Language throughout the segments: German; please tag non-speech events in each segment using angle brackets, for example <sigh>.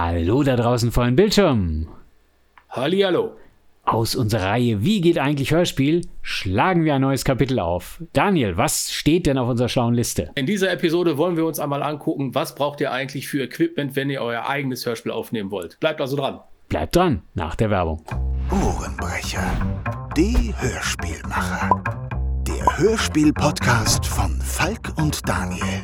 Hallo da draußen vor dem Bildschirm. Hallihallo. Aus unserer Reihe Wie geht eigentlich Hörspiel schlagen wir ein neues Kapitel auf. Daniel, was steht denn auf unserer schlauen Liste? In dieser Episode wollen wir uns einmal angucken, was braucht ihr eigentlich für Equipment, wenn ihr euer eigenes Hörspiel aufnehmen wollt. Bleibt also dran. Bleibt dran, nach der Werbung. Ohrenbrecher, die Hörspielmacher. Der Hörspiel-Podcast von Falk und Daniel.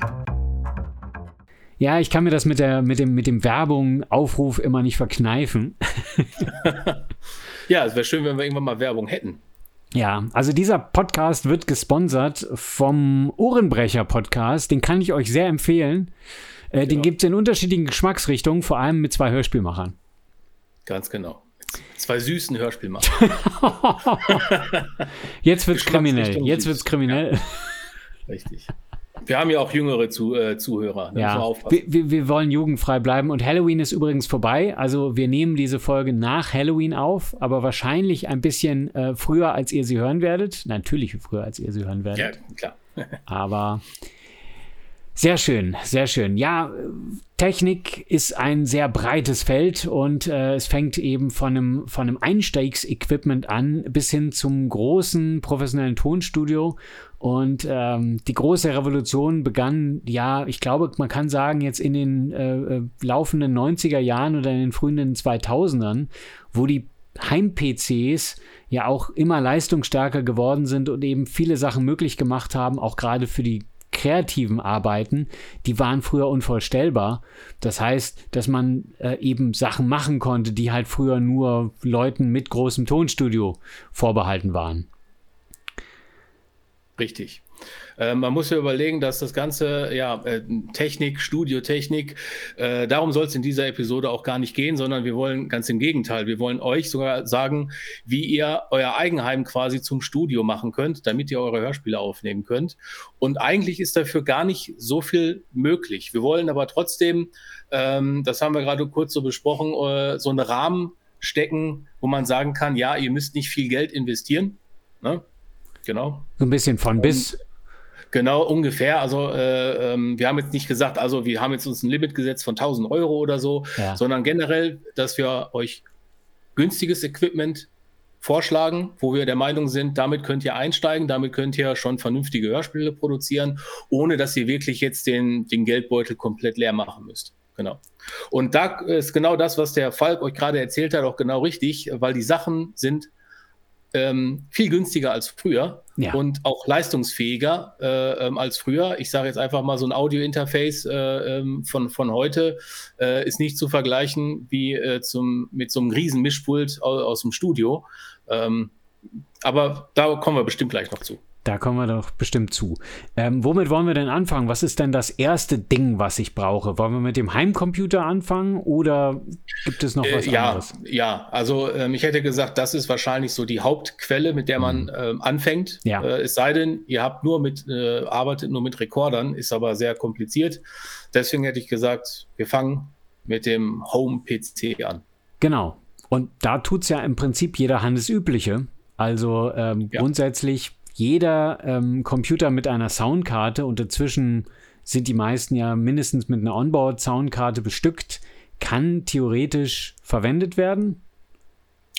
Ja, ich kann mir das mit, der, mit, dem, mit dem Werbung, Aufruf immer nicht verkneifen. <laughs> ja, es wäre schön, wenn wir irgendwann mal Werbung hätten. Ja, also dieser Podcast wird gesponsert vom Ohrenbrecher-Podcast. Den kann ich euch sehr empfehlen. Äh, genau. Den gibt es in unterschiedlichen Geschmacksrichtungen, vor allem mit zwei Hörspielmachern. Ganz genau. Zwei süßen Hörspielmachern. <laughs> Jetzt wird's kriminell. Jetzt wird's kriminell. Ja. Richtig. Wir haben ja auch jüngere Zu, äh, Zuhörer. ja. Wir, wir, wir, wollen jugendfrei bleiben. Und Halloween ist übrigens vorbei. Also wir nehmen diese Folge nach Halloween auf, aber wahrscheinlich ein bisschen äh, früher, als ihr sie hören werdet. Natürlich früher, als ihr sie hören werdet. Ja, klar. <laughs> aber sehr schön, sehr schön. Ja, Technik ist ein sehr breites Feld und äh, es fängt eben von einem, von einem Einsteigsequipment an bis hin zum großen professionellen Tonstudio. Und ähm, die große Revolution begann, ja, ich glaube, man kann sagen, jetzt in den äh, äh laufenden 90er Jahren oder in den frühen 2000ern, wo die Heim-PCs ja auch immer leistungsstärker geworden sind und eben viele Sachen möglich gemacht haben, auch gerade für die kreativen Arbeiten, die waren früher unvorstellbar. Das heißt, dass man äh, eben Sachen machen konnte, die halt früher nur Leuten mit großem Tonstudio vorbehalten waren. Richtig. Äh, man muss ja überlegen, dass das Ganze, ja, äh, Technik, Studiotechnik, äh, darum soll es in dieser Episode auch gar nicht gehen, sondern wir wollen ganz im Gegenteil, wir wollen euch sogar sagen, wie ihr euer Eigenheim quasi zum Studio machen könnt, damit ihr eure Hörspiele aufnehmen könnt. Und eigentlich ist dafür gar nicht so viel möglich. Wir wollen aber trotzdem, ähm, das haben wir gerade kurz so besprochen, äh, so einen Rahmen stecken, wo man sagen kann, ja, ihr müsst nicht viel Geld investieren. Ne? Genau. So ein bisschen von bis. Genau, ungefähr. Also äh, ähm, wir haben jetzt nicht gesagt, also wir haben jetzt uns ein Limit gesetzt von 1000 Euro oder so, ja. sondern generell, dass wir euch günstiges Equipment vorschlagen, wo wir der Meinung sind, damit könnt ihr einsteigen, damit könnt ihr schon vernünftige Hörspiele produzieren, ohne dass ihr wirklich jetzt den, den Geldbeutel komplett leer machen müsst. Genau. Und da ist genau das, was der Falk euch gerade erzählt hat, auch genau richtig, weil die Sachen sind ähm, viel günstiger als früher ja. und auch leistungsfähiger äh, ähm, als früher. Ich sage jetzt einfach mal, so ein Audio-Interface äh, ähm, von, von heute äh, ist nicht zu vergleichen wie äh, zum, mit so einem riesen Mischpult aus, aus dem Studio. Ähm, aber da kommen wir bestimmt gleich noch zu. Da kommen wir doch bestimmt zu. Ähm, womit wollen wir denn anfangen? Was ist denn das erste Ding, was ich brauche? Wollen wir mit dem Heimcomputer anfangen oder gibt es noch was äh, ja, anderes? Ja, also ähm, ich hätte gesagt, das ist wahrscheinlich so die Hauptquelle, mit der man mhm. ähm, anfängt. Ja. Äh, es sei denn, ihr habt nur mit, äh, arbeitet nur mit Rekordern, ist aber sehr kompliziert. Deswegen hätte ich gesagt, wir fangen mit dem Home-PC an. Genau. Und da tut es ja im Prinzip jeder Handelsübliche. Also ähm, ja. grundsätzlich jeder ähm, Computer mit einer Soundkarte und dazwischen sind die meisten ja mindestens mit einer Onboard-Soundkarte bestückt, kann theoretisch verwendet werden.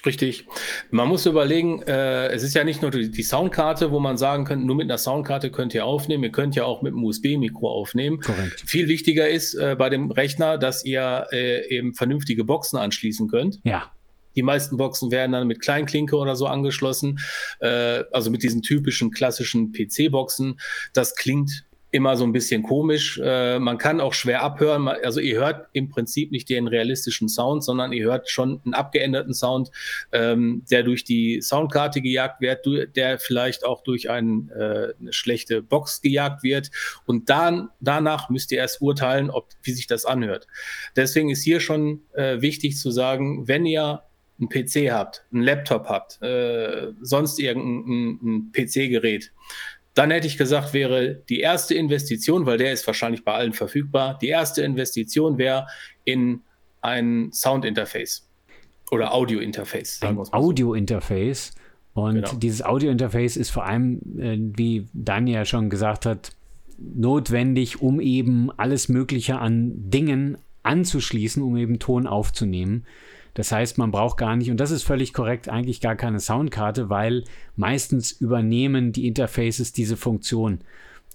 Richtig. Man muss überlegen, äh, es ist ja nicht nur die, die, Soundkarte, wo man sagen könnte, nur mit einer Soundkarte könnt ihr aufnehmen. Ihr könnt ja auch mit einem USB-Mikro aufnehmen. Korrekt. Viel wichtiger ist äh, bei dem Rechner, dass ihr äh, eben vernünftige Boxen anschließen könnt. Ja. Die meisten Boxen werden dann mit Kleinklinke oder so angeschlossen, äh, also mit diesen typischen klassischen PC-Boxen. Das klingt immer so ein bisschen komisch. Äh, man kann auch schwer abhören. Also ihr hört im Prinzip nicht den realistischen Sound, sondern ihr hört schon einen abgeänderten Sound, ähm, der durch die Soundkarte gejagt wird, der vielleicht auch durch ein, äh, eine schlechte Box gejagt wird. Und dann, danach müsst ihr erst urteilen, ob, wie sich das anhört. Deswegen ist hier schon äh, wichtig zu sagen, wenn ihr einen PC habt, einen Laptop habt, äh, sonst irgendein PC-Gerät, dann hätte ich gesagt, wäre die erste Investition, weil der ist wahrscheinlich bei allen verfügbar, die erste Investition wäre in ein Sound-Interface oder Audio-Interface. Ein Audio-Interface. Und genau. dieses Audio-Interface ist vor allem, äh, wie Daniel ja schon gesagt hat, notwendig, um eben alles Mögliche an Dingen anzuschließen, um eben Ton aufzunehmen. Das heißt, man braucht gar nicht, und das ist völlig korrekt, eigentlich gar keine Soundkarte, weil meistens übernehmen die Interfaces diese Funktion.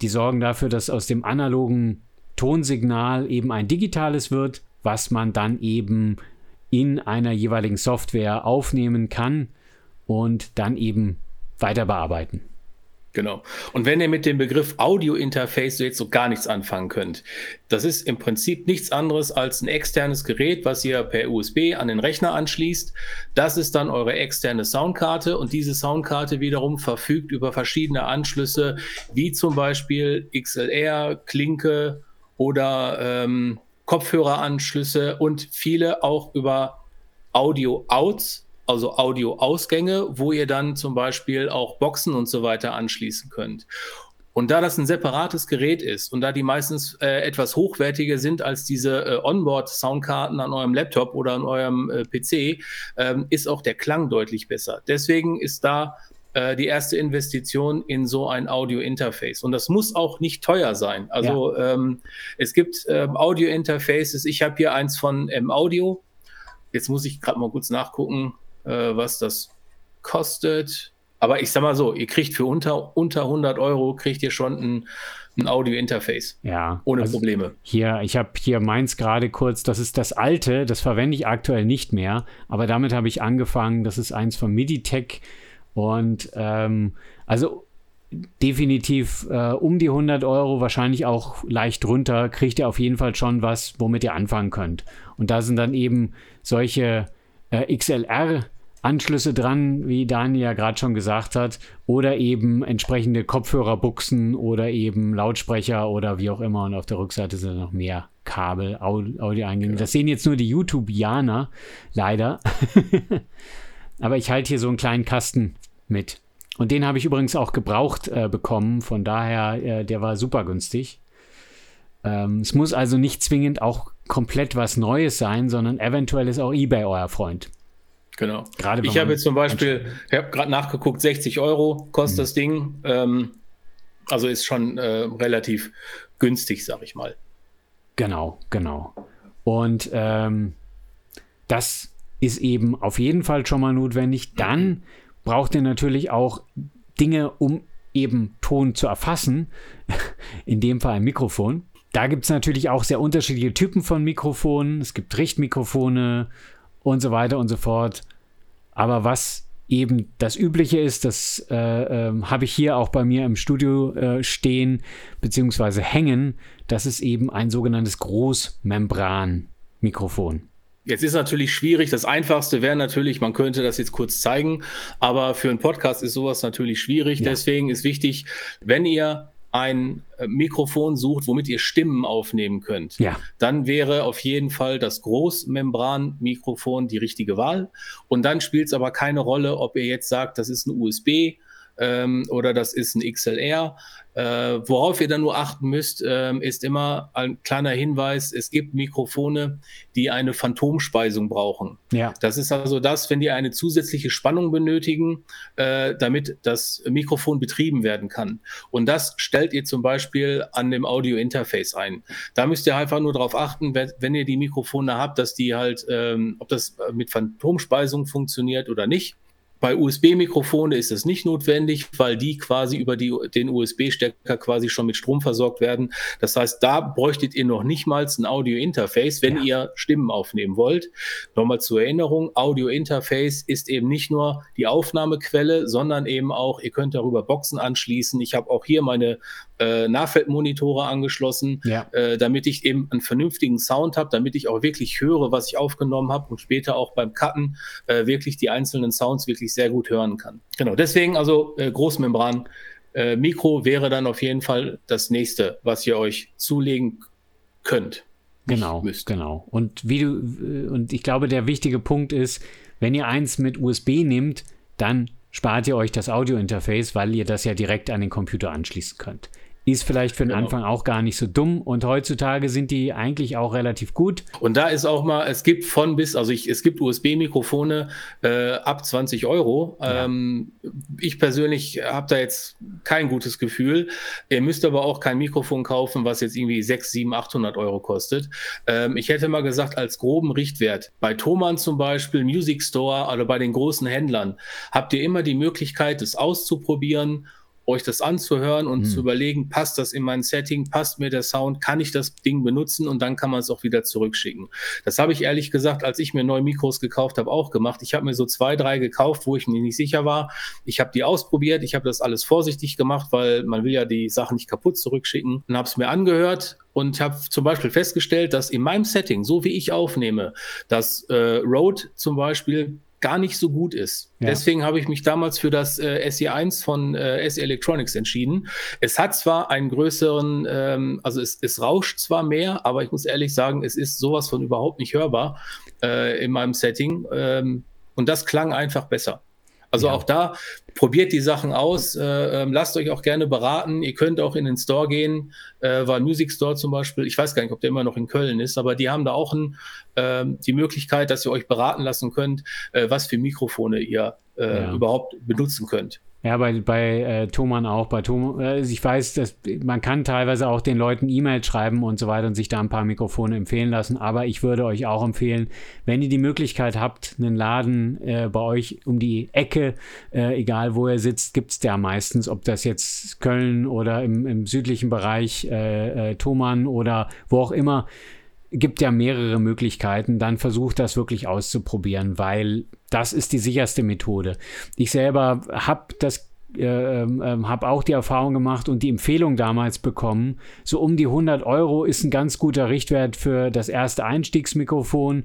Die sorgen dafür, dass aus dem analogen Tonsignal eben ein digitales wird, was man dann eben in einer jeweiligen Software aufnehmen kann und dann eben weiter bearbeiten. Genau. Und wenn ihr mit dem Begriff Audio-Interface so jetzt so gar nichts anfangen könnt, das ist im Prinzip nichts anderes als ein externes Gerät, was ihr per USB an den Rechner anschließt. Das ist dann eure externe Soundkarte und diese Soundkarte wiederum verfügt über verschiedene Anschlüsse, wie zum Beispiel XLR, Klinke oder ähm, Kopfhöreranschlüsse und viele auch über Audio-Outs also Audio-Ausgänge, wo ihr dann zum Beispiel auch Boxen und so weiter anschließen könnt. Und da das ein separates Gerät ist und da die meistens äh, etwas hochwertiger sind als diese äh, Onboard-Soundkarten an eurem Laptop oder an eurem äh, PC, ähm, ist auch der Klang deutlich besser. Deswegen ist da äh, die erste Investition in so ein Audio-Interface. Und das muss auch nicht teuer sein. Also ja. ähm, es gibt ähm, Audio-Interfaces. Ich habe hier eins von M-Audio. Jetzt muss ich gerade mal kurz nachgucken äh, was das kostet. Aber ich sag mal so, ihr kriegt für unter, unter 100 Euro, kriegt ihr schon ein, ein Audio-Interface. Ja. Ohne also Probleme. Hier, ich habe hier meins gerade kurz, das ist das alte, das verwende ich aktuell nicht mehr, aber damit habe ich angefangen, das ist eins von Miditech und ähm, also definitiv äh, um die 100 Euro, wahrscheinlich auch leicht runter, kriegt ihr auf jeden Fall schon was, womit ihr anfangen könnt. Und da sind dann eben solche äh, XLR-Anschlüsse dran, wie Daniel ja gerade schon gesagt hat, oder eben entsprechende Kopfhörerbuchsen oder eben Lautsprecher oder wie auch immer. Und auf der Rückseite sind noch mehr Kabel, Audioeingänge. Das sehen jetzt nur die YouTubianer, leider. <laughs> Aber ich halte hier so einen kleinen Kasten mit. Und den habe ich übrigens auch gebraucht äh, bekommen. Von daher, äh, der war super günstig. Ähm, es muss also nicht zwingend auch komplett was Neues sein, sondern eventuell ist auch eBay euer Freund. Genau. Gerade ich habe jetzt zum Beispiel, ich habe gerade nachgeguckt, 60 Euro kostet mhm. das Ding. Ähm, also ist schon äh, relativ günstig, sag ich mal. Genau, genau. Und ähm, das ist eben auf jeden Fall schon mal notwendig. Dann braucht ihr natürlich auch Dinge, um eben Ton zu erfassen. <laughs> In dem Fall ein Mikrofon. Da gibt es natürlich auch sehr unterschiedliche Typen von Mikrofonen. Es gibt Richtmikrofone und so weiter und so fort. Aber was eben das Übliche ist, das äh, äh, habe ich hier auch bei mir im Studio äh, stehen bzw. hängen. Das ist eben ein sogenanntes Großmembran-Mikrofon. Jetzt ist natürlich schwierig. Das Einfachste wäre natürlich, man könnte das jetzt kurz zeigen, aber für einen Podcast ist sowas natürlich schwierig. Ja. Deswegen ist wichtig, wenn ihr ein äh, Mikrofon sucht, womit ihr Stimmen aufnehmen könnt, ja. dann wäre auf jeden Fall das Großmembran-Mikrofon die richtige Wahl. Und dann spielt es aber keine Rolle, ob ihr jetzt sagt, das ist ein USB ähm, oder das ist ein XLR. Äh, worauf ihr dann nur achten müsst, äh, ist immer ein kleiner Hinweis, es gibt Mikrofone, die eine Phantomspeisung brauchen. Ja. Das ist also das, wenn die eine zusätzliche Spannung benötigen, äh, damit das Mikrofon betrieben werden kann. Und das stellt ihr zum Beispiel an dem Audio-Interface ein. Da müsst ihr einfach nur darauf achten, wenn, wenn, ihr die Mikrofone habt, dass die halt, ähm, ob das mit Phantomspeisung funktioniert oder nicht. Bei USB-Mikrofone ist es nicht notwendig, weil die quasi über die, den USB-Stecker quasi schon mit Strom versorgt werden. Das heißt, da bräuchtet ihr noch nicht mal ein Audio-Interface, wenn ja. ihr Stimmen aufnehmen wollt. Nochmal zur Erinnerung, Audio-Interface ist eben nicht nur die Aufnahmequelle, sondern eben auch, ihr könnt darüber Boxen anschließen. Ich habe auch hier meine äh, Nahfeldmonitore angeschlossen, ja. äh, damit ich eben einen vernünftigen Sound habe, damit ich auch wirklich höre, was ich aufgenommen habe und später auch beim Cutten äh, wirklich die einzelnen Sounds wirklich sehr gut hören kann. Genau, deswegen also äh, Großmembran. Äh, Mikro wäre dann auf jeden Fall das nächste, was ihr euch zulegen könnt. Genau, genau. Und wie du, äh, und ich glaube, der wichtige Punkt ist, wenn ihr eins mit USB nehmt, dann spart ihr euch das Audio-Interface, weil ihr das ja direkt an den Computer anschließen könnt. Ist vielleicht für den genau. Anfang auch gar nicht so dumm und heutzutage sind die eigentlich auch relativ gut. Und da ist auch mal, es gibt von bis, also ich, es gibt USB-Mikrofone äh, ab 20 Euro. Ja. Ähm, ich persönlich habe da jetzt kein gutes Gefühl. Ihr müsst aber auch kein Mikrofon kaufen, was jetzt irgendwie 6, 7, 800 Euro kostet. Ähm, ich hätte mal gesagt, als groben Richtwert, bei Thomann zum Beispiel, Music Store oder bei den großen Händlern, habt ihr immer die Möglichkeit, es auszuprobieren euch das anzuhören und mhm. zu überlegen, passt das in mein Setting, passt mir der Sound, kann ich das Ding benutzen und dann kann man es auch wieder zurückschicken. Das habe ich ehrlich gesagt, als ich mir neue Mikros gekauft habe, auch gemacht. Ich habe mir so zwei, drei gekauft, wo ich mir nicht sicher war. Ich habe die ausprobiert, ich habe das alles vorsichtig gemacht, weil man will ja die Sachen nicht kaputt zurückschicken und habe es mir angehört und habe zum Beispiel festgestellt, dass in meinem Setting, so wie ich aufnehme, das äh, Rode zum Beispiel gar nicht so gut ist. Ja. Deswegen habe ich mich damals für das äh, SE1 von äh, SE Electronics entschieden. Es hat zwar einen größeren, ähm, also es, es rauscht zwar mehr, aber ich muss ehrlich sagen, es ist sowas von überhaupt nicht hörbar äh, in meinem Setting. Ähm, und das klang einfach besser. Also ja. auch da probiert die Sachen aus, äh, ähm, lasst euch auch gerne beraten. Ihr könnt auch in den Store gehen, äh, war Music Store zum Beispiel. Ich weiß gar nicht, ob der immer noch in Köln ist, aber die haben da auch ein, äh, die Möglichkeit, dass ihr euch beraten lassen könnt, äh, was für Mikrofone ihr äh, ja. überhaupt benutzen könnt. Ja, bei, bei äh, Thomann auch. Bei Tom, äh, ich weiß, dass man kann teilweise auch den Leuten E-Mails schreiben und so weiter und sich da ein paar Mikrofone empfehlen lassen. Aber ich würde euch auch empfehlen, wenn ihr die Möglichkeit habt, einen Laden äh, bei euch um die Ecke, äh, egal wo er sitzt, gibt es der meistens, ob das jetzt Köln oder im, im südlichen Bereich äh, äh, Thomann oder wo auch immer gibt ja mehrere Möglichkeiten, dann versucht das wirklich auszuprobieren, weil das ist die sicherste Methode. Ich selber habe das äh, äh, habe auch die Erfahrung gemacht und die Empfehlung damals bekommen, so um die 100 Euro ist ein ganz guter Richtwert für das erste Einstiegsmikrofon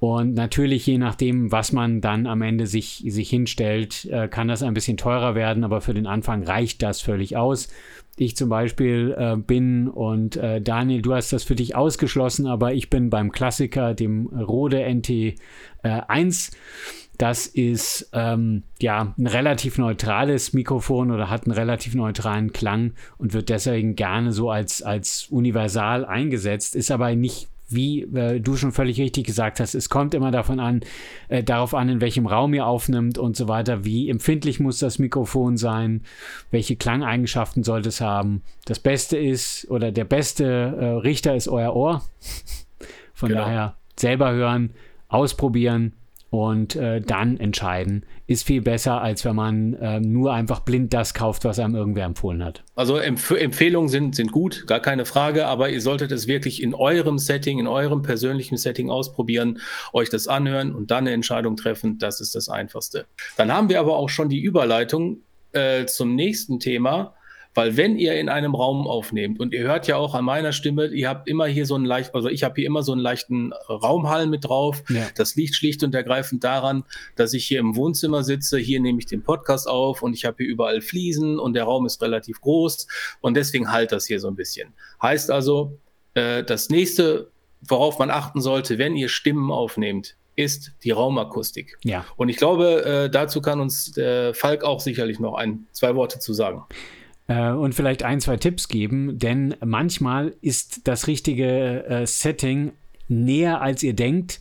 und natürlich, je nachdem, was man dann am Ende sich, sich hinstellt, äh, kann das ein bisschen teurer werden, aber für den Anfang reicht das völlig aus ich zum Beispiel äh, bin und äh, Daniel, du hast das für dich ausgeschlossen, aber ich bin beim Klassiker, dem Rode NT1. Äh, das ist ähm, ja ein relativ neutrales Mikrofon oder hat einen relativ neutralen Klang und wird deswegen gerne so als, als universal eingesetzt, ist aber nicht wie äh, du schon völlig richtig gesagt hast, es kommt immer davon an, äh, darauf an, in welchem Raum ihr aufnimmt und so weiter. Wie empfindlich muss das Mikrofon sein? Welche Klangeigenschaften sollte es haben? Das Beste ist oder der beste äh, Richter ist euer Ohr. <laughs> Von genau. daher selber hören, ausprobieren und äh, dann entscheiden, ist viel besser, als wenn man äh, nur einfach blind das kauft, was einem irgendwer empfohlen hat. Also Empf Empfehlungen sind, sind gut, gar keine Frage, aber ihr solltet es wirklich in eurem Setting, in eurem persönlichen Setting ausprobieren, euch das anhören und dann eine Entscheidung treffen. Das ist das Einfachste. Dann haben wir aber auch schon die Überleitung äh, zum nächsten Thema weil wenn ihr in einem Raum aufnehmt und ihr hört ja auch an meiner Stimme, ihr habt immer hier so einen leicht, also ich habe hier immer so einen leichten Raumhall mit drauf. Ja. Das liegt schlicht und ergreifend daran, dass ich hier im Wohnzimmer sitze. Hier nehme ich den Podcast auf und ich habe hier überall Fliesen und der Raum ist relativ groß und deswegen halt das hier so ein bisschen. Heißt also, äh, das nächste, worauf man achten sollte, wenn ihr Stimmen aufnehmt, ist die Raumakustik. Ja. Und ich glaube, äh, dazu kann uns der Falk auch sicherlich noch ein, zwei Worte zu sagen. Äh, und vielleicht ein, zwei Tipps geben, denn manchmal ist das richtige äh, Setting näher als ihr denkt,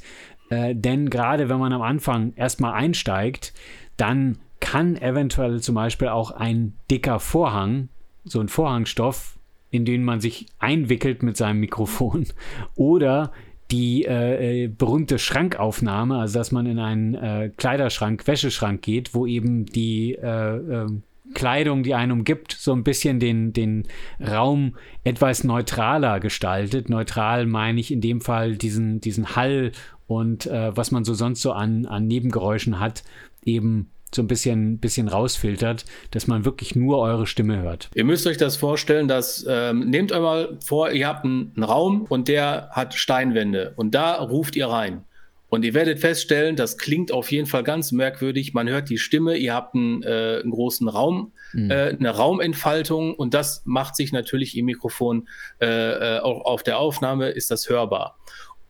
äh, denn gerade wenn man am Anfang erstmal einsteigt, dann kann eventuell zum Beispiel auch ein dicker Vorhang, so ein Vorhangstoff, in den man sich einwickelt mit seinem Mikrofon <laughs> oder die äh, berühmte Schrankaufnahme, also dass man in einen äh, Kleiderschrank, Wäscheschrank geht, wo eben die äh, ähm, Kleidung, die einen umgibt, so ein bisschen den, den Raum etwas neutraler gestaltet. Neutral meine ich in dem Fall diesen, diesen Hall und äh, was man so sonst so an, an Nebengeräuschen hat, eben so ein bisschen, bisschen rausfiltert, dass man wirklich nur eure Stimme hört. Ihr müsst euch das vorstellen, dass ähm, nehmt euch mal vor, ihr habt einen Raum und der hat Steinwände und da ruft ihr rein. Und ihr werdet feststellen, das klingt auf jeden Fall ganz merkwürdig. Man hört die Stimme, ihr habt einen, äh, einen großen Raum, mhm. äh, eine Raumentfaltung und das macht sich natürlich im Mikrofon, äh, äh auch auf der Aufnahme ist das hörbar.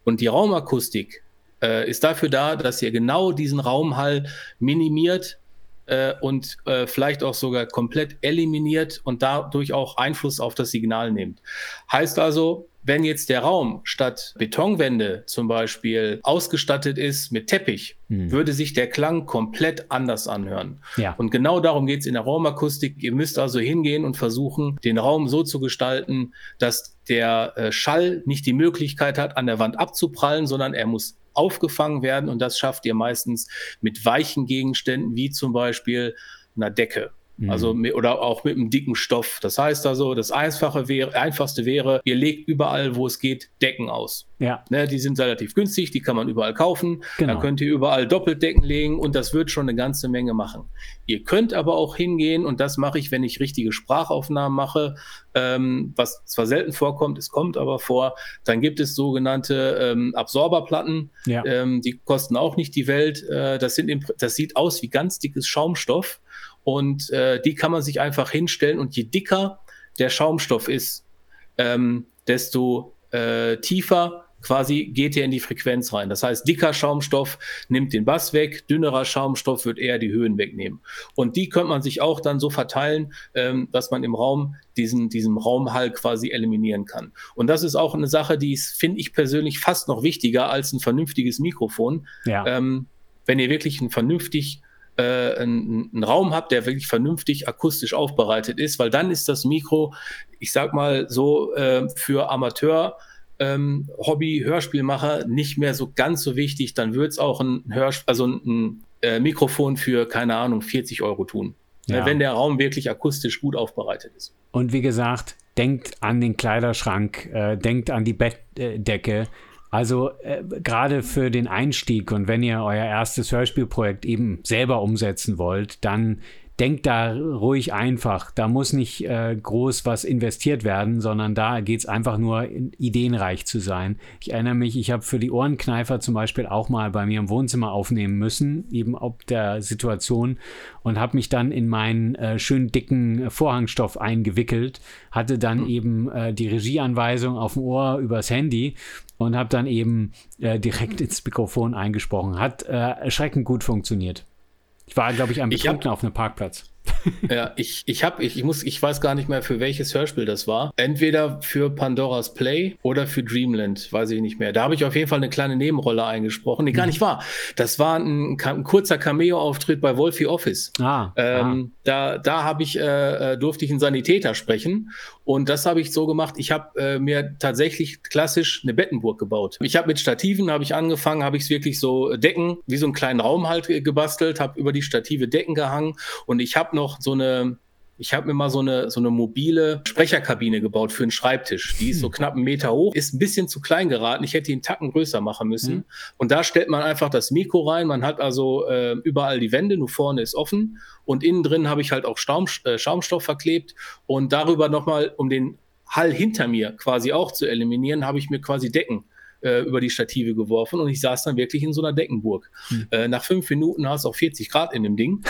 Und die Raumakustik äh, ist dafür da, dass ihr genau diesen Raumhall minimiert, äh, und äh, vielleicht auch sogar komplett eliminiert und dadurch auch Einfluss auf das Signal nimmt. Heißt also, wenn jetzt der Raum statt Betonwände zum Beispiel ausgestattet ist mit Teppich, hm. würde sich der Klang komplett anders anhören. Ja. Und genau darum geht es in der Raumakustik. Ihr müsst also hingehen und versuchen, den Raum so zu gestalten, dass der äh, Schall nicht die Möglichkeit hat, an der Wand abzuprallen, sondern er muss aufgefangen werden. Und das schafft ihr meistens mit weichen Gegenständen, wie zum Beispiel einer Decke also mhm. oder auch mit einem dicken Stoff. Das heißt also, das Einfache wäre, einfachste wäre, ihr legt überall, wo es geht, Decken aus. Ja. Ne, die sind relativ günstig, die kann man überall kaufen. Genau. Dann könnt ihr überall Doppeldecken legen und das wird schon eine ganze Menge machen. Ihr könnt aber auch hingehen, und das mache ich, wenn ich richtige Sprachaufnahmen mache, ähm, was zwar selten vorkommt, es kommt aber vor, dann gibt es sogenannte ähm, Absorberplatten. Ja. Ähm, die kosten auch nicht die Welt. Äh, das, sind das sieht aus wie ganz dickes Schaumstoff. Und äh, die kann man sich einfach hinstellen. Und je dicker der Schaumstoff ist, ähm, desto äh, tiefer quasi geht er in die Frequenz rein. Das heißt, dicker Schaumstoff nimmt den Bass weg, dünnerer Schaumstoff wird eher die Höhen wegnehmen. Und die könnte man sich auch dann so verteilen, ähm, dass man im Raum diesen, diesen Raumhall quasi eliminieren kann. Und das ist auch eine Sache, die finde ich persönlich fast noch wichtiger als ein vernünftiges Mikrofon. Ja. Ähm, wenn ihr wirklich ein vernünftig äh, einen, einen Raum habt, der wirklich vernünftig akustisch aufbereitet ist, weil dann ist das Mikro, ich sag mal so, äh, für Amateur ähm, Hobby-Hörspielmacher nicht mehr so ganz so wichtig, dann wird es auch ein Hörsp also ein, ein äh, Mikrofon für, keine Ahnung, 40 Euro tun. Ja. wenn der Raum wirklich akustisch gut aufbereitet ist. Und wie gesagt, denkt an den Kleiderschrank, äh, denkt an die Bettdecke, also äh, gerade für den Einstieg und wenn ihr euer erstes Hörspielprojekt eben selber umsetzen wollt, dann denkt da ruhig einfach. Da muss nicht äh, groß was investiert werden, sondern da geht es einfach nur, ideenreich zu sein. Ich erinnere mich, ich habe für die Ohrenkneifer zum Beispiel auch mal bei mir im Wohnzimmer aufnehmen müssen, eben ob der Situation und habe mich dann in meinen äh, schön dicken Vorhangstoff eingewickelt, hatte dann mhm. eben äh, die Regieanweisung auf dem Ohr übers Handy und habe dann eben äh, direkt ins Mikrofon eingesprochen. Hat äh, erschreckend gut funktioniert. Ich war, glaube ich, am Betrunken auf einem Parkplatz. <laughs> ja, ich, ich habe, ich, ich muss, ich weiß gar nicht mehr, für welches Hörspiel das war. Entweder für Pandoras Play oder für Dreamland, weiß ich nicht mehr. Da habe ich auf jeden Fall eine kleine Nebenrolle eingesprochen, die gar mhm. nicht war. Das war ein, ein kurzer Cameo-Auftritt bei Wolfie Office. Ah, ähm, ah. Da, da habe ich, äh, äh, durfte ich einen Sanitäter sprechen und das habe ich so gemacht. Ich habe äh, mir tatsächlich klassisch eine Bettenburg gebaut. Ich habe mit Stativen habe ich angefangen, habe ich es wirklich so Decken wie so einen kleinen Raum halt äh, gebastelt, habe über die Stative Decken gehangen und ich habe noch so eine, ich habe mir mal so eine, so eine mobile Sprecherkabine gebaut für einen Schreibtisch. Die ist so hm. knapp einen Meter hoch, ist ein bisschen zu klein geraten. Ich hätte ihn einen Tacken größer machen müssen. Mhm. Und da stellt man einfach das Mikro rein. Man hat also äh, überall die Wände, nur vorne ist offen. Und innen drin habe ich halt auch Staum, äh, Schaumstoff verklebt. Und darüber nochmal, um den Hall hinter mir quasi auch zu eliminieren, habe ich mir quasi Decken äh, über die Stative geworfen und ich saß dann wirklich in so einer Deckenburg. Mhm. Nach fünf Minuten hast du auch 40 Grad in dem Ding.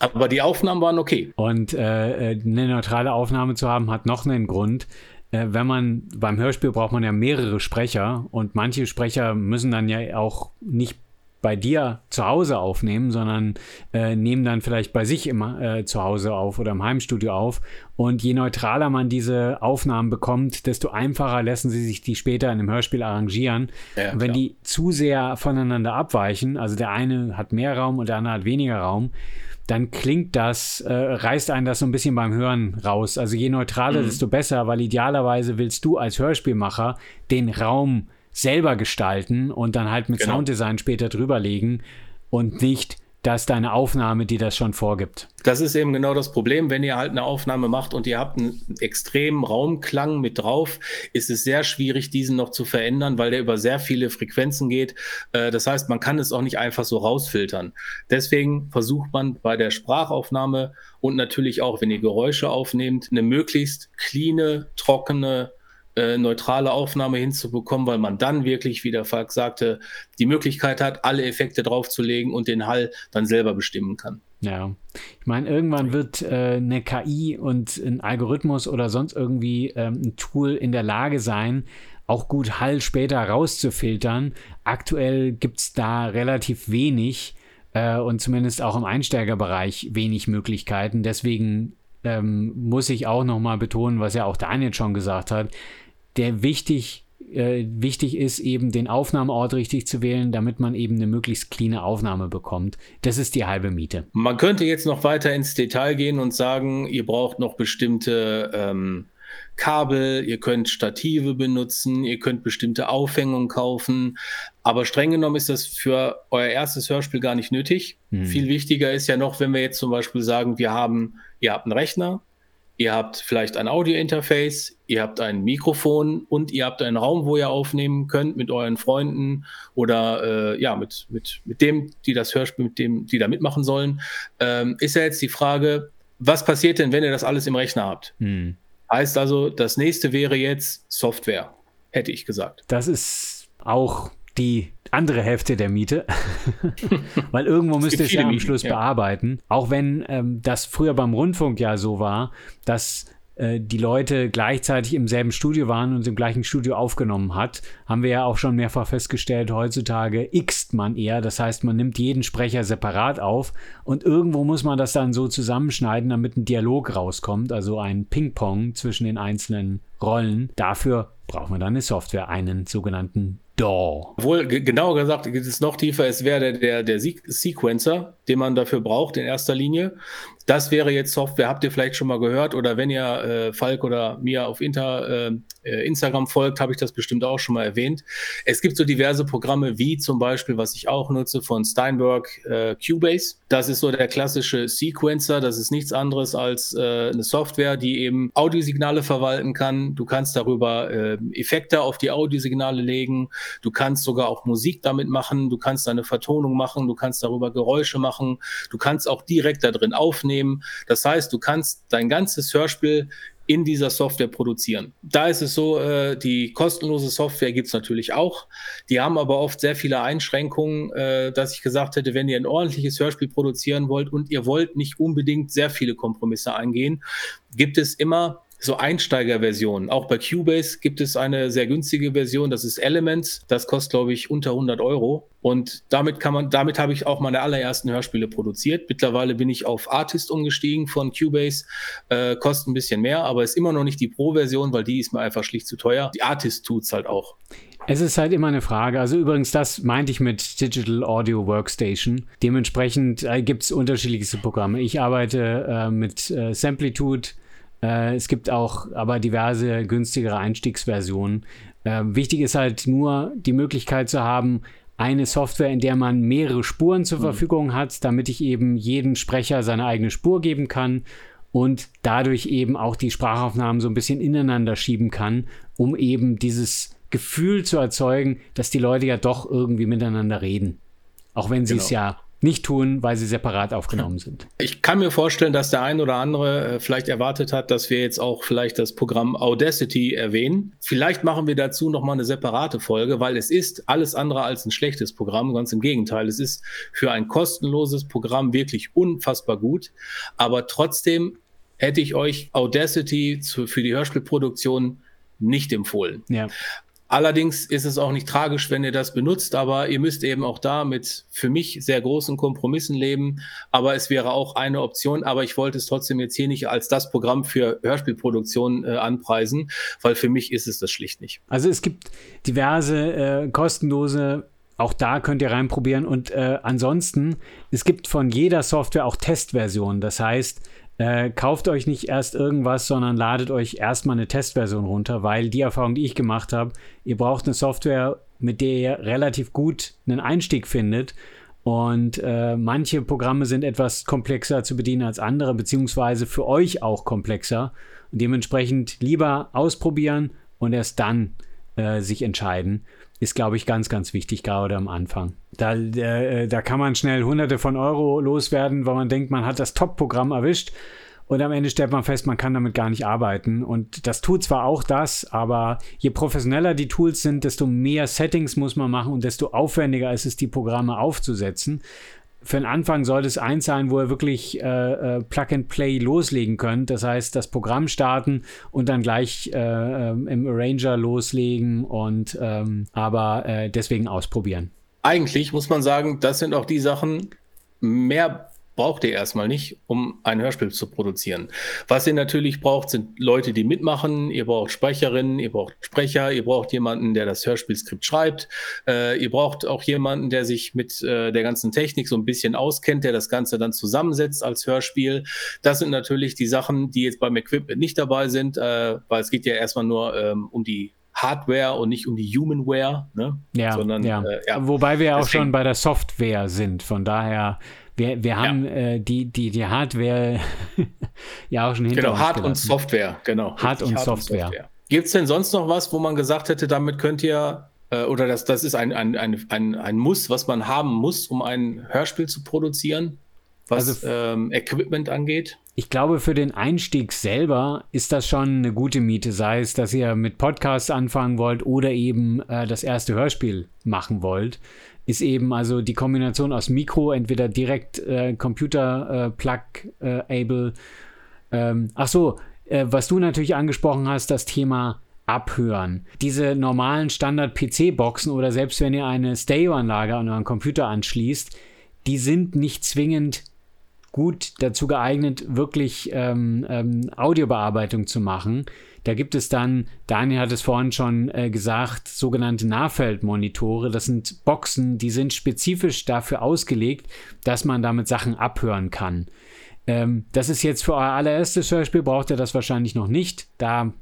Aber die Aufnahmen waren okay. Und äh, äh, eine neutrale Aufnahme zu haben, hat noch einen Grund. Äh, wenn man beim Hörspiel braucht man ja mehrere Sprecher und manche Sprecher müssen dann ja auch nicht bei dir zu Hause aufnehmen, sondern äh, nehmen dann vielleicht bei sich immer äh, zu Hause auf oder im Heimstudio auf. Und je neutraler man diese Aufnahmen bekommt, desto einfacher lassen sie sich die später in einem Hörspiel arrangieren. Ja, wenn klar. die zu sehr voneinander abweichen, also der eine hat mehr Raum und der andere hat weniger Raum, dann klingt das, äh, reißt einen das so ein bisschen beim Hören raus. Also je neutraler, mhm. desto besser, weil idealerweise willst du als Hörspielmacher den Raum selber gestalten und dann halt mit genau. Sounddesign später drüberlegen und nicht dass deine Aufnahme die das schon vorgibt. Das ist eben genau das Problem. Wenn ihr halt eine Aufnahme macht und ihr habt einen extremen Raumklang mit drauf, ist es sehr schwierig, diesen noch zu verändern, weil der über sehr viele Frequenzen geht. Äh, das heißt, man kann es auch nicht einfach so rausfiltern. Deswegen versucht man bei der Sprachaufnahme und natürlich auch, wenn ihr Geräusche aufnehmt, eine möglichst cleane, trockene äh, neutrale Aufnahme hinzubekommen, weil man dann wirklich, wie der Falk sagte, die Möglichkeit hat, alle Effekte draufzulegen und den Hall dann selber bestimmen kann. Ja, ich meine, irgendwann wird äh, eine KI und ein Algorithmus oder sonst irgendwie ähm, ein Tool in der Lage sein, auch gut Hall später rauszufiltern. Aktuell gibt es da relativ wenig äh, und zumindest auch im Einsteigerbereich wenig Möglichkeiten. Deswegen ähm, muss ich auch nochmal betonen, was ja auch Daniel schon gesagt hat, der wichtig äh, wichtig ist, eben den Aufnahmeort richtig zu wählen, damit man eben eine möglichst cleane Aufnahme bekommt. Das ist die halbe Miete. Man könnte jetzt noch weiter ins Detail gehen und sagen, ihr braucht noch bestimmte ähm, Kabel, ihr könnt Stative benutzen, ihr könnt bestimmte Aufhängungen kaufen. Aber streng genommen ist das für euer erstes Hörspiel gar nicht nötig. Hm. Viel wichtiger ist ja noch, wenn wir jetzt zum Beispiel sagen, wir haben, ihr habt einen Rechner, Ihr habt vielleicht ein Audio-Interface, ihr habt ein Mikrofon und ihr habt einen Raum, wo ihr aufnehmen könnt mit euren Freunden oder äh, ja, mit, mit, mit dem, die das Hörspiel, mit dem, die da mitmachen sollen. Ähm, ist ja jetzt die Frage, was passiert denn, wenn ihr das alles im Rechner habt? Hm. Heißt also, das nächste wäre jetzt Software, hätte ich gesagt. Das ist auch die andere Hälfte der Miete, <laughs> <laughs> weil irgendwo müsst ihr es ja am Schluss ja. bearbeiten. Auch wenn ähm, das früher beim Rundfunk ja so war, dass äh, die Leute gleichzeitig im selben Studio waren und im gleichen Studio aufgenommen hat, haben wir ja auch schon mehrfach festgestellt, heutzutage xt man eher. Das heißt, man nimmt jeden Sprecher separat auf und irgendwo muss man das dann so zusammenschneiden, damit ein Dialog rauskommt, also ein Ping-Pong zwischen den einzelnen Rollen. Dafür braucht man dann eine Software, einen sogenannten DAW. Obwohl, genauer gesagt, geht es noch tiefer. Es wäre der, der, der Sequencer, den man dafür braucht in erster Linie. Das wäre jetzt Software, habt ihr vielleicht schon mal gehört oder wenn ihr äh, Falk oder mir auf Inter, äh, äh, Instagram folgt, habe ich das bestimmt auch schon mal erwähnt. Es gibt so diverse Programme wie zum Beispiel, was ich auch nutze, von Steinberg äh, Cubase. Das ist so der klassische Sequencer. Das ist nichts anderes als äh, eine Software, die eben Audiosignale verwalten kann. Du kannst darüber äh, Effekte auf die Audiosignale legen. Du kannst sogar auch Musik damit machen. Du kannst eine Vertonung machen. Du kannst darüber Geräusche machen. Du kannst auch direkt da drin aufnehmen aufnehmen. Das heißt, du kannst dein ganzes Hörspiel in dieser Software produzieren. Da ist es so, äh, die kostenlose Software gibt es natürlich auch. Die haben aber oft sehr viele Einschränkungen, äh, dass ich gesagt hätte, wenn ihr ein ordentliches Hörspiel produzieren wollt und ihr wollt nicht unbedingt sehr viele Kompromisse eingehen, gibt es immer so Einsteigerversionen. Auch bei Cubase gibt es eine sehr günstige Version, das ist Elements. Das kostet, glaube ich, unter 100 Euro. Und damit kann man, damit habe ich auch meine allerersten Hörspiele produziert. Mittlerweile bin ich auf Artist umgestiegen von Cubase. Äh, kostet ein bisschen mehr, aber ist immer noch nicht die Pro-Version, weil die ist mir einfach schlicht zu teuer. Die Artist tut's halt auch. Es ist halt immer eine Frage. Also übrigens, das meinte ich mit Digital Audio Workstation. Dementsprechend äh, gibt es unterschiedlichste Programme. Ich arbeite äh, mit äh, Samplitude, äh, es gibt auch aber diverse günstigere Einstiegsversionen. Äh, wichtig ist halt nur die Möglichkeit zu haben, eine Software, in der man mehrere Spuren zur mhm. Verfügung hat, damit ich eben jedem Sprecher seine eigene Spur geben kann und dadurch eben auch die Sprachaufnahmen so ein bisschen ineinander schieben kann, um eben dieses Gefühl zu erzeugen, dass die Leute ja doch irgendwie miteinander reden. Auch wenn sie genau. es ja nicht tun, weil sie separat aufgenommen <laughs> sind. Ich kann mir vorstellen, dass der ein oder andere äh, vielleicht erwartet hat, dass wir jetzt auch vielleicht das Programm Audacity erwähnen. Vielleicht machen wir dazu nochmal eine separate Folge, weil es ist alles andere als ein schlechtes Programm. Ganz im Gegenteil. Es ist für ein kostenloses Programm wirklich unfassbar gut. Aber trotzdem hätte ich euch Audacity zu, für die Hörspielproduktion nicht empfohlen. Ja. Allerdings ist es auch nicht tragisch, wenn ihr das benutzt, aber ihr müsst eben auch da mit für mich sehr großen Kompromissen leben. Aber es wäre auch eine Option, aber ich wollte es trotzdem jetzt hier nicht als das Programm für Hörspielproduktion äh, anpreisen, weil für mich ist es das schlicht nicht. Also es gibt diverse äh, kostenlose auch da könnt ihr reinprobieren. Und äh, ansonsten, es gibt von jeder Software auch Testversionen. Das heißt, äh, kauft euch nicht erst irgendwas, sondern ladet euch erstmal eine Testversion runter, weil die Erfahrung, die ich gemacht habe, ihr braucht eine Software, mit der ihr relativ gut einen Einstieg findet. Und äh, manche Programme sind etwas komplexer zu bedienen als andere, beziehungsweise für euch auch komplexer. Und dementsprechend lieber ausprobieren und erst dann äh, sich entscheiden ist, glaube ich, ganz, ganz wichtig, gerade am Anfang. Da, äh, da kann man schnell hunderte von Euro loswerden, weil man denkt, man hat das Top-Programm erwischt. Und am Ende stellt man fest, man kann damit gar nicht arbeiten. Und das tut zwar auch das, aber je professioneller die Tools sind, desto mehr Settings muss man machen und desto aufwendiger ist es, die Programme aufzusetzen für den Anfang sollte es eins sein, wo ihr wirklich äh, äh, Plug and Play loslegen könnt. Das heißt, das Programm starten und dann gleich äh, äh im Arranger loslegen und ähm, aber äh, deswegen ausprobieren. Eigentlich muss man sagen, das sind auch die Sachen, mehr braucht ihr erstmal nicht, um ein Hörspiel zu produzieren. Was ihr natürlich braucht, sind Leute, die mitmachen. Ihr braucht Sprecherinnen, ihr braucht Sprecher, ihr braucht jemanden, der das Hörspielskript schreibt. Äh, ihr braucht auch jemanden, der sich mit äh, der ganzen Technik so ein bisschen auskennt, der das Ganze dann zusammensetzt als Hörspiel. Das sind natürlich die Sachen, die jetzt beim Equipment nicht dabei sind, äh, weil es geht ja erstmal nur ähm, um die Hardware und nicht um die Humanware, ne? Ja, sondern ja. Äh, ja. Wobei wir ja auch Deswegen- schon bei der Software sind. Von daher, wir, wir haben äh, die, die, die Hardware <laughs> ja auch schon hinter Genau, uns Hard und. Software, genau. Hard Richtig, und Software. Gibt es denn sonst noch was, wo man gesagt hätte, damit könnt ihr, äh, oder das, das ist ein, ein, ein, ein, ein Muss, was man haben muss, um ein Hörspiel zu produzieren, was Also- ähm, Equipment angeht? Ich glaube, für den Einstieg selber ist das schon eine gute Miete, sei es, dass ihr mit Podcasts anfangen wollt oder eben äh, das erste Hörspiel machen wollt. Ist eben also die Kombination aus Mikro, entweder direkt äh, Computer äh, Plug-able. ähm, ach so, äh, was du natürlich angesprochen hast, das Thema Abhören. Diese normalen Standard-PC-Boxen oder selbst wenn ihr eine Stereo-Anlage an euren Computer anschließt, die sind nicht zwingend gut dazu geeignet, wirklich ähm, ähm, Audiobearbeitung zu machen. Da gibt es dann, Daniel hat es vorhin schon äh, gesagt, sogenannte Nahfeldmonitore. Das sind Boxen, die sind spezifisch dafür ausgelegt, dass man damit Sachen abhören kann. Ähm, das ist jetzt für euer allererstes Hörspiel, braucht ihr das wahrscheinlich noch nicht. Da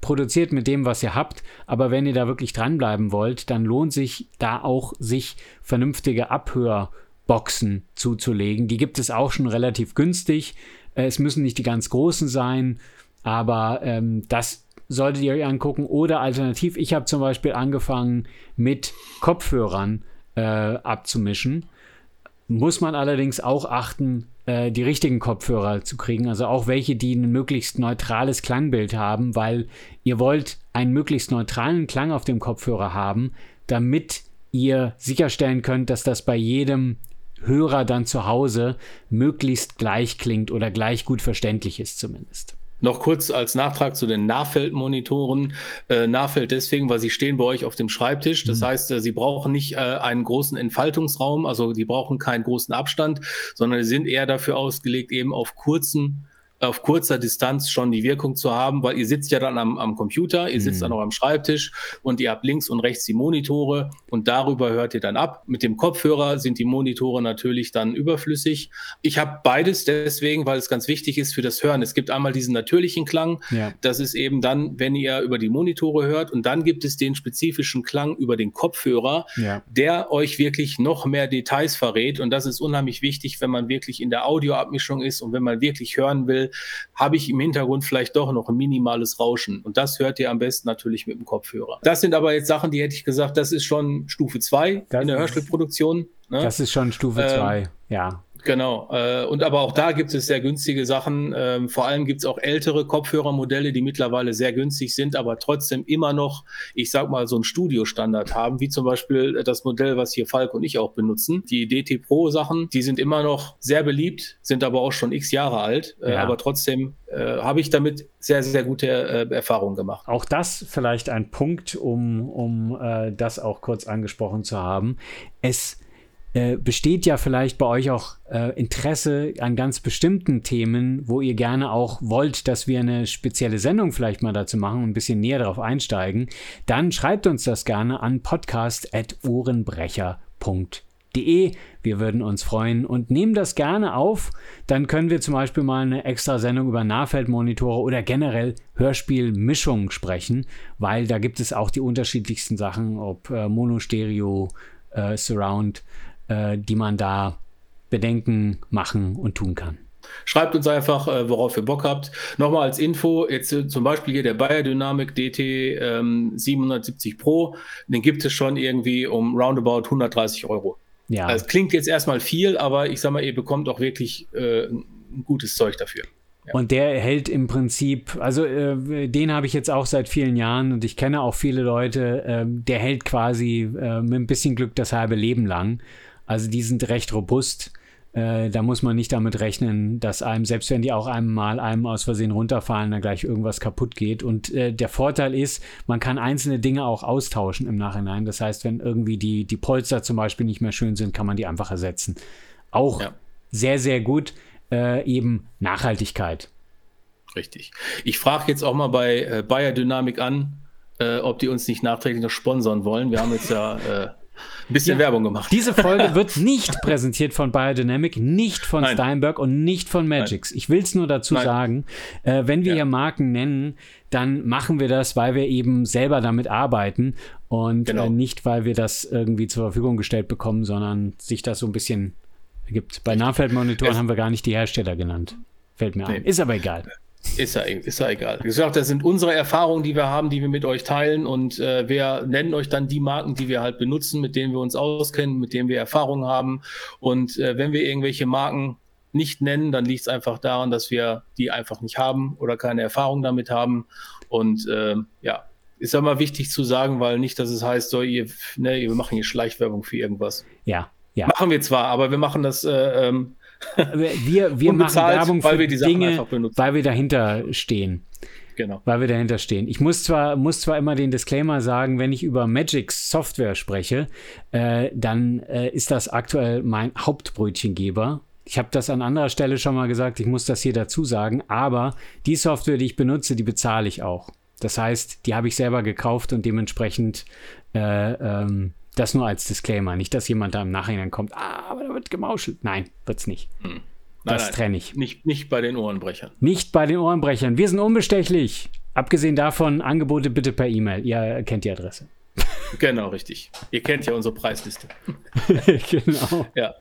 produziert mit dem, was ihr habt. Aber wenn ihr da wirklich dranbleiben wollt, dann lohnt sich da auch, sich vernünftige Abhörboxen zuzulegen. Die gibt es auch schon relativ günstig. Äh, Es müssen nicht die ganz großen sein, aber ähm, das solltet ihr euch angucken. Oder alternativ, ich habe zum Beispiel angefangen mit Kopfhörern äh, abzumischen. Muss man allerdings auch achten, äh, die richtigen Kopfhörer zu kriegen, also auch welche, die ein möglichst neutrales Klangbild haben, weil ihr wollt einen möglichst neutralen Klang auf dem Kopfhörer haben, damit ihr sicherstellen könnt, dass das bei jedem Hörer dann zu Hause möglichst gleich klingt oder gleich gut verständlich ist zumindest. Noch kurz als Nachtrag zu den Nahfeldmonitoren. Äh, Nahfeld deswegen, weil sie stehen bei euch auf dem Schreibtisch. Das heißt, äh, sie brauchen nicht äh, einen großen Entfaltungsraum, also die brauchen keinen großen Abstand, sondern sie sind eher dafür ausgelegt, eben auf kurzen auf kurzer Distanz schon die Wirkung zu haben, weil ihr sitzt ja dann am, am Computer, ihr sitzt Mhm. dann auch am Schreibtisch und ihr habt links und rechts die Monitore und darüber hört ihr dann ab. Mit dem Kopfhörer sind die Monitore natürlich dann überflüssig. Ich habe beides deswegen, weil es ganz wichtig ist für das Hören. Es gibt einmal diesen natürlichen Klang, Ja. das ist eben dann, wenn ihr über die Monitore hört und dann gibt es den spezifischen Klang über den Kopfhörer, Ja. der euch wirklich noch mehr Details verrät. Und das ist unheimlich wichtig, wenn man wirklich in der Audioabmischung ist und wenn man wirklich hören will, habe ich im Hintergrund vielleicht doch noch ein minimales Rauschen. Und das hört ihr am besten natürlich mit dem Kopfhörer. Das sind aber jetzt Sachen, die hätte ich gesagt, das ist schon Stufe 2 Das in der Hörspielproduktion. Ne? Das ist schon Stufe Ähm, 2, ja. Genau. Äh, und aber auch da gibt es sehr günstige Sachen. Ähm, vor allem gibt es auch ältere Kopfhörermodelle, die mittlerweile sehr günstig sind, aber trotzdem immer noch, ich sag mal, so einen Studiostandard haben, wie zum Beispiel das Modell, was hier Falk und ich auch benutzen. Die DT Pro Sachen, die sind immer noch sehr beliebt, sind aber auch schon x Jahre alt. Äh, Ja. Aber trotzdem äh, habe ich damit sehr, sehr gute äh, Erfahrungen gemacht. Auch das vielleicht ein Punkt, um, um äh, das auch kurz angesprochen zu haben. Es äh, besteht ja vielleicht bei euch auch äh, Interesse an ganz bestimmten Themen, wo ihr gerne auch wollt, dass wir eine spezielle Sendung vielleicht mal dazu machen und ein bisschen näher darauf einsteigen. Dann schreibt uns das gerne an podcast.ohrenbrecher.de. Wir würden uns freuen und nehmen das gerne auf. Dann können wir zum Beispiel mal eine extra Sendung über Nahfeldmonitore oder generell Hörspielmischung sprechen, weil da gibt es auch die unterschiedlichsten Sachen, ob äh, Mono, Stereo, äh, Surround, äh, die man da bedenken, machen und tun kann. Schreibt uns einfach, äh, worauf ihr Bock habt. Nochmal als Info, jetzt äh, zum Beispiel hier der Bayer Dynamic DT ähm, 770 Pro, den gibt es schon irgendwie um roundabout 130 Euro. Ja, Also, es klingt jetzt erstmal viel, aber ich sag mal, ihr bekommt auch wirklich äh, ein gutes Zeug dafür. Und der hält im Prinzip, also äh, den habe ich jetzt auch seit vielen Jahren und ich kenne auch viele Leute, ähm, der hält quasi äh, mit ein bisschen Glück das halbe Leben lang. Also die sind recht robust. Äh, da muss man nicht damit rechnen, dass einem, selbst wenn die auch einmal einem aus Versehen runterfallen, dann gleich irgendwas kaputt geht. Und äh, der Vorteil ist, man kann einzelne Dinge auch austauschen im Nachhinein. Das heißt, wenn irgendwie die, die Polster zum Beispiel nicht mehr schön sind, kann man die einfach ersetzen. auch ja. sehr, sehr gut. Äh, eben Nachhaltigkeit. Richtig. Ich frage jetzt auch mal bei äh, Bayer Dynamik an, äh, ob die uns nicht nachträglich noch sponsern wollen. Wir haben jetzt ja äh, ein bisschen ja, Werbung gemacht. Diese Folge <laughs> wird nicht präsentiert von Biodynamic, nicht von Nein. Steinberg und nicht von Magix. Nein. Ich will es nur dazu Nein. sagen, äh, wenn wir ja. hier Marken nennen, dann machen wir das, weil wir eben selber damit arbeiten und genau. äh, nicht, weil wir das irgendwie zur Verfügung gestellt bekommen, sondern sich das so ein bisschen gibt. Bei Nahfeldmonitoren haben wir gar nicht die Hersteller genannt. Fällt mir nee. ein. Ist aber egal. Ist ja, ist ja egal. Wie gesagt, das sind unsere Erfahrungen, die wir haben, die wir mit euch teilen und äh, wir nennen euch dann die Marken, die wir halt benutzen, mit denen wir uns auskennen, mit denen wir Erfahrungen haben. Und äh, wenn wir irgendwelche Marken nicht nennen, dann liegt es einfach daran, dass wir die einfach nicht haben oder keine Erfahrung damit haben. Und äh, ja, ist ja mal wichtig zu sagen, weil nicht, dass es heißt, so, ihr, ne, wir machen hier Schleichwerbung für irgendwas. Ja, ja. Machen wir zwar, aber wir machen das äh, ähm, wir, wir machen Werbung für Dinge, weil wir dahinter stehen. Genau. Weil wir dahinter stehen. Ich muss zwar, muss zwar immer den Disclaimer sagen, wenn ich über Magix Software spreche, äh, dann äh, ist das aktuell mein Hauptbrötchengeber. Ich habe das an anderer Stelle schon mal gesagt, ich muss das hier dazu sagen, aber die Software, die ich benutze, die bezahle ich auch. Das heißt, die habe ich selber gekauft und dementsprechend äh, ähm, das nur als Disclaimer. Nicht, dass jemand da im Nachhinein kommt, ah, aber da wird gemauschelt. Nein, wird's nicht. Hm. Nein, das trenne ich. Nicht, nicht bei den Ohrenbrechern. Nicht bei den Ohrenbrechern. Wir sind unbestechlich. Abgesehen davon, Angebote bitte per E-Mail. Ihr kennt die Adresse. <laughs> Genau, richtig. Ihr kennt ja unsere Preisliste. <laughs> genau. Ja.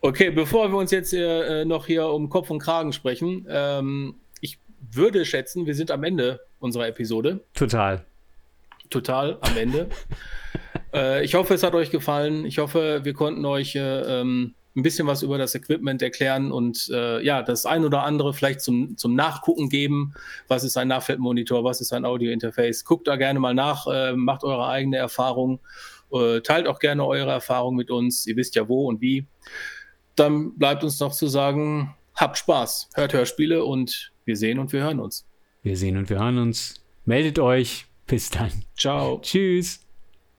Okay, bevor wir uns jetzt äh, noch hier um Kopf und Kragen sprechen, ähm, ich würde schätzen, wir sind am Ende unserer Episode. Total. Total am Ende. Äh, ich hoffe, es hat euch gefallen. Ich hoffe, wir konnten euch äh, ähm, ein bisschen was über das Equipment erklären und äh, ja, das ein oder andere vielleicht zum, zum Nachgucken geben. Was ist ein Nachfeldmonitor? Was ist ein Audio-Interface? Guckt da gerne mal nach, äh, macht eure eigene Erfahrung. Äh, teilt auch gerne eure Erfahrung mit uns. Ihr wisst ja wo und wie. Dann bleibt uns noch zu sagen, habt Spaß, hört Hörspiele und wir sehen und wir hören uns. Wir sehen und wir hören uns. Meldet euch. Bis dann. Ciao. <laughs> Tschüss.